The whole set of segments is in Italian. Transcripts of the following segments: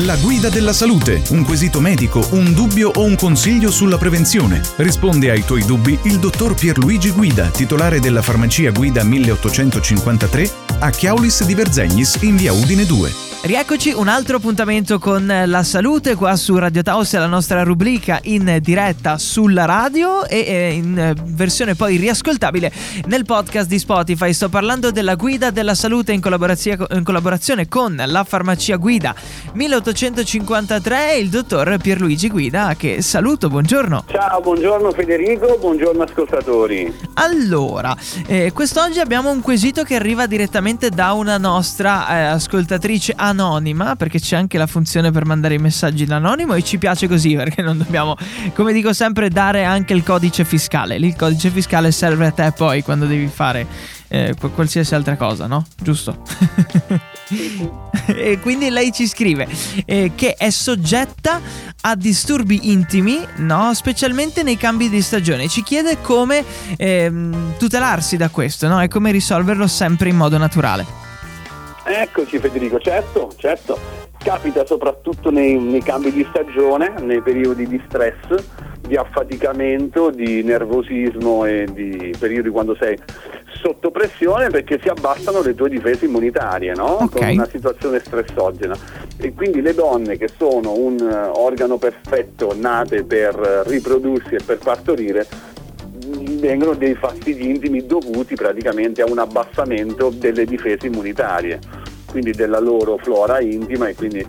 La guida della salute, un quesito medico, un dubbio o un consiglio sulla prevenzione. Risponde ai tuoi dubbi il dottor Pierluigi Guida, titolare della farmacia Guida 1853 a Chiaulis di Verzegnis in via Udine 2. Rieccoci, un altro appuntamento con la salute qua su Radio Taos, la nostra rubrica in diretta sulla radio e in versione poi riascoltabile nel podcast di Spotify. Sto parlando della guida della salute in, in collaborazione con la farmacia Guida 1853 e il dottor Pierluigi Guida che saluto, buongiorno. Ciao, buongiorno Federico, buongiorno ascoltatori. Allora, eh, quest'oggi abbiamo un quesito che arriva direttamente da una nostra eh, ascoltatrice anonima, perché c'è anche la funzione per mandare i messaggi in anonimo e ci piace così perché non dobbiamo, come dico sempre, dare anche il codice fiscale. Lì il codice fiscale serve a te poi quando devi fare eh, qualsiasi altra cosa, no? Giusto? e quindi lei ci scrive eh, che è soggetta a disturbi intimi, no? Specialmente nei cambi di stagione. Ci chiede come eh, tutelarsi da questo, no? E come risolverlo sempre in modo naturale. Eccoci Federico, certo, certo, capita soprattutto nei, nei, cambi di stagione, nei periodi di stress, di affaticamento, di nervosismo e di periodi quando sei sotto pressione perché si abbassano le tue difese immunitarie, no? Okay. Con una situazione stressogena. E quindi le donne che sono un organo perfetto, nate per riprodursi e per partorire, vengono dei fastidi intimi dovuti praticamente a un abbassamento delle difese immunitarie, quindi della loro flora intima e quindi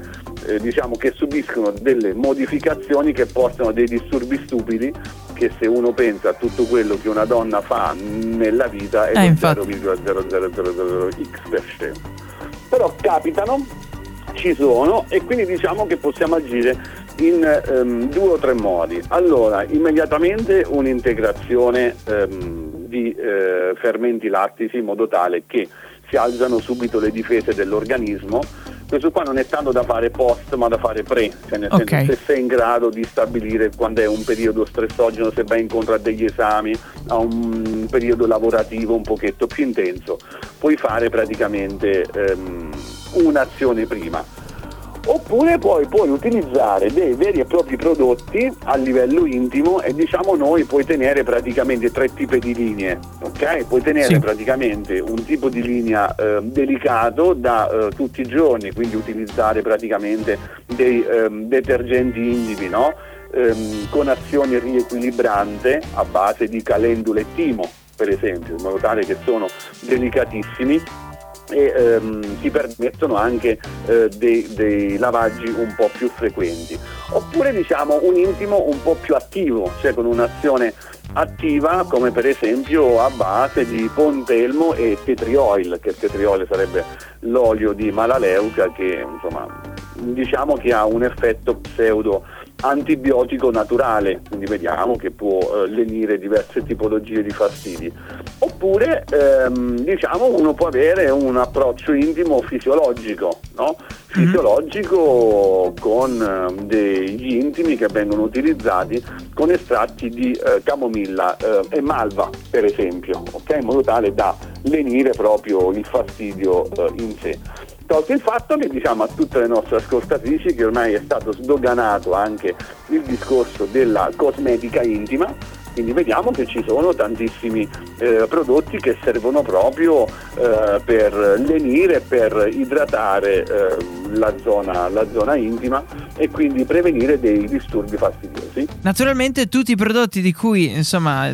eh, diciamo che subiscono delle modificazioni che portano a dei disturbi stupidi che se uno pensa a tutto quello che una donna fa nella vita è eh, 0,0000x%. Però capitano, ci sono e quindi diciamo che possiamo agire in um, due o tre modi. Allora, immediatamente un'integrazione um, di uh, fermenti lattici in modo tale che si alzano subito le difese dell'organismo. Questo qua non è tanto da fare post ma da fare pre, cioè nel okay. senso se sei in grado di stabilire quando è un periodo stressogeno, se vai incontro a degli esami, a un periodo lavorativo un pochetto più intenso, puoi fare praticamente um, un'azione prima oppure poi puoi utilizzare dei veri e propri prodotti a livello intimo e diciamo noi puoi tenere praticamente tre tipi di linee, ok? Puoi tenere sì. praticamente un tipo di linea eh, delicato da eh, tutti i giorni, quindi utilizzare praticamente dei eh, detergenti intimi, no? Ehm, con azione riequilibrante a base di calendula e timo, per esempio, in modo tale che sono delicatissimi e ehm, ti permettono anche eh, dei, dei, lavaggi un po' più frequenti. Oppure diciamo un intimo un po' più attivo, cioè con un'azione attiva come per esempio a base di pontelmo e tetrioil, che il tetrioil sarebbe l'olio di malaleuca che insomma diciamo che ha un effetto pseudo antibiotico naturale, quindi vediamo che può eh, lenire diverse tipologie di fastidi. Oppure ehm, diciamo uno può avere un approccio intimo fisiologico, no? fisiologico mm. con eh, degli intimi che vengono utilizzati con estratti di eh, camomilla eh, e malva per esempio, okay? in modo tale da lenire proprio il fastidio eh, in sé. Tolto il fatto che diciamo a tutte le nostre ascoltatrici che ormai è stato sdoganato anche il discorso della cosmetica intima, quindi vediamo che ci sono tantissimi eh, prodotti che servono proprio eh, per lenire, per idratare eh, la, zona, la zona intima e quindi prevenire dei disturbi fastidiosi. Naturalmente tutti i prodotti di cui insomma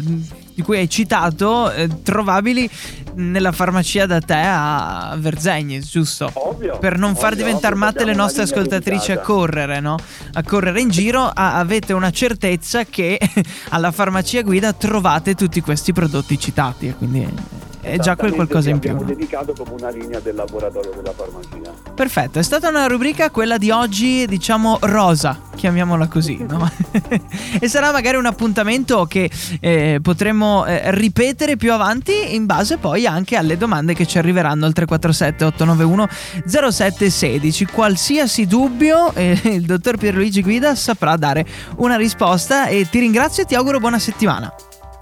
di cui hai citato eh, trovabili nella farmacia da te a Verzegni, giusto? Ovvio. Per non ovvio, far diventare ovvio, matte le nostre ascoltatrici a correre, no? A correre in giro, a, avete una certezza che alla farmacia guida trovate tutti questi prodotti citati, quindi è già quel qualcosa in più. Abbiamo dedicato come una linea del laboratorio della farmacia. Perfetto, è stata una rubrica quella di oggi, diciamo rosa, chiamiamola così, no? e sarà magari un appuntamento che eh, potremo eh, ripetere più avanti in base poi anche alle domande che ci arriveranno al 347 891 0716. Qualsiasi dubbio, eh, il dottor Pierluigi Guida saprà dare una risposta e ti ringrazio e ti auguro buona settimana.